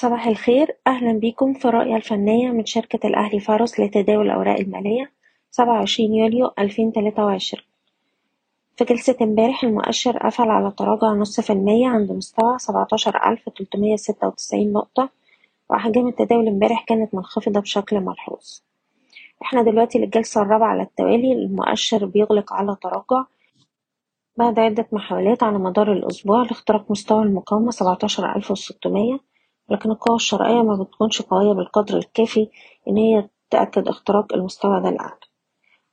صباح الخير. أهلا بيكم في الرؤية الفنية من شركة الأهلي فارس لتداول الأوراق المالية سبعة وعشرين يوليو ألفين تلاتة وعشرين في جلسة امبارح المؤشر قفل على تراجع نص في المية عند مستوى سبعتاشر ألف تلتمية ستة وتسعين نقطة وأحجام التداول امبارح كانت منخفضة بشكل ملحوظ. إحنا دلوقتي للجلسة الرابعة على التوالي. المؤشر بيغلق على تراجع بعد عدة محاولات على مدار الأسبوع لاختراق مستوى المقاومة سبعتاشر ألف وستمية. لكن القوى الشرائية ما بتكونش قوية بالقدر الكافي إن هي تأكد اختراق المستوى ده الأعلى.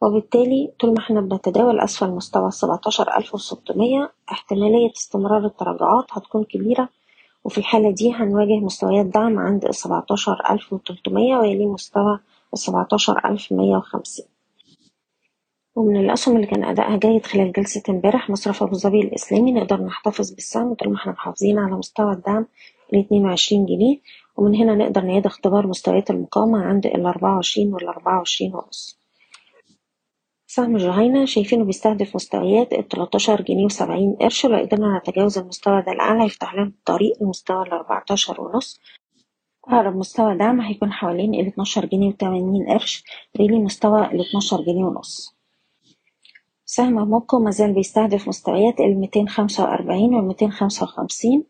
وبالتالي طول ما إحنا بنتداول أسفل مستوى السبعتاشر ألف وستمية احتمالية استمرار التراجعات هتكون كبيرة وفي الحالة دي هنواجه مستويات دعم عند السبعتاشر ألف وتلتمية ويليه مستوى السبعتاشر ألف مية وخمسين. ومن الأسهم اللي كان أدائها جيد خلال جلسة امبارح مصرف أبو ظبي الإسلامي نقدر نحتفظ بالسهم طول ما إحنا محافظين على مستوى الدعم الاتنين وعشرين جنيه ومن هنا نقدر نعيد اختبار مستويات المقاومة عند الأربعة وعشرين والأربعة وعشرين ونص. سهم جهينة شايفينه بيستهدف مستويات التلاتاشر جنيه وسبعين قرش لو قدرنا نتجاوز المستوى ده الأعلى هيفتح لنا الطريق لمستوى الأربعتاشر ونص. أقرب مستوى دعم هيكون حوالين الاتناشر جنيه وتمانين قرش ويلي مستوى الاتناشر جنيه ونص. سهم موكو مازال بيستهدف مستويات الميتين خمسة وأربعين والميتين خمسة وخمسين.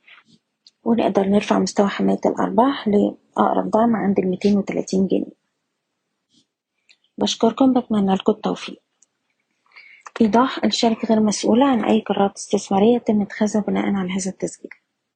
ونقدر نرفع مستوى حماية الأرباح لأقرب دعم عند الميتين وتلاتين جنيه. بشكركم بتمنى لكم التوفيق. إيضاح الشركة غير مسؤولة عن أي قرارات استثمارية تم اتخاذها بناء على هذا التسجيل.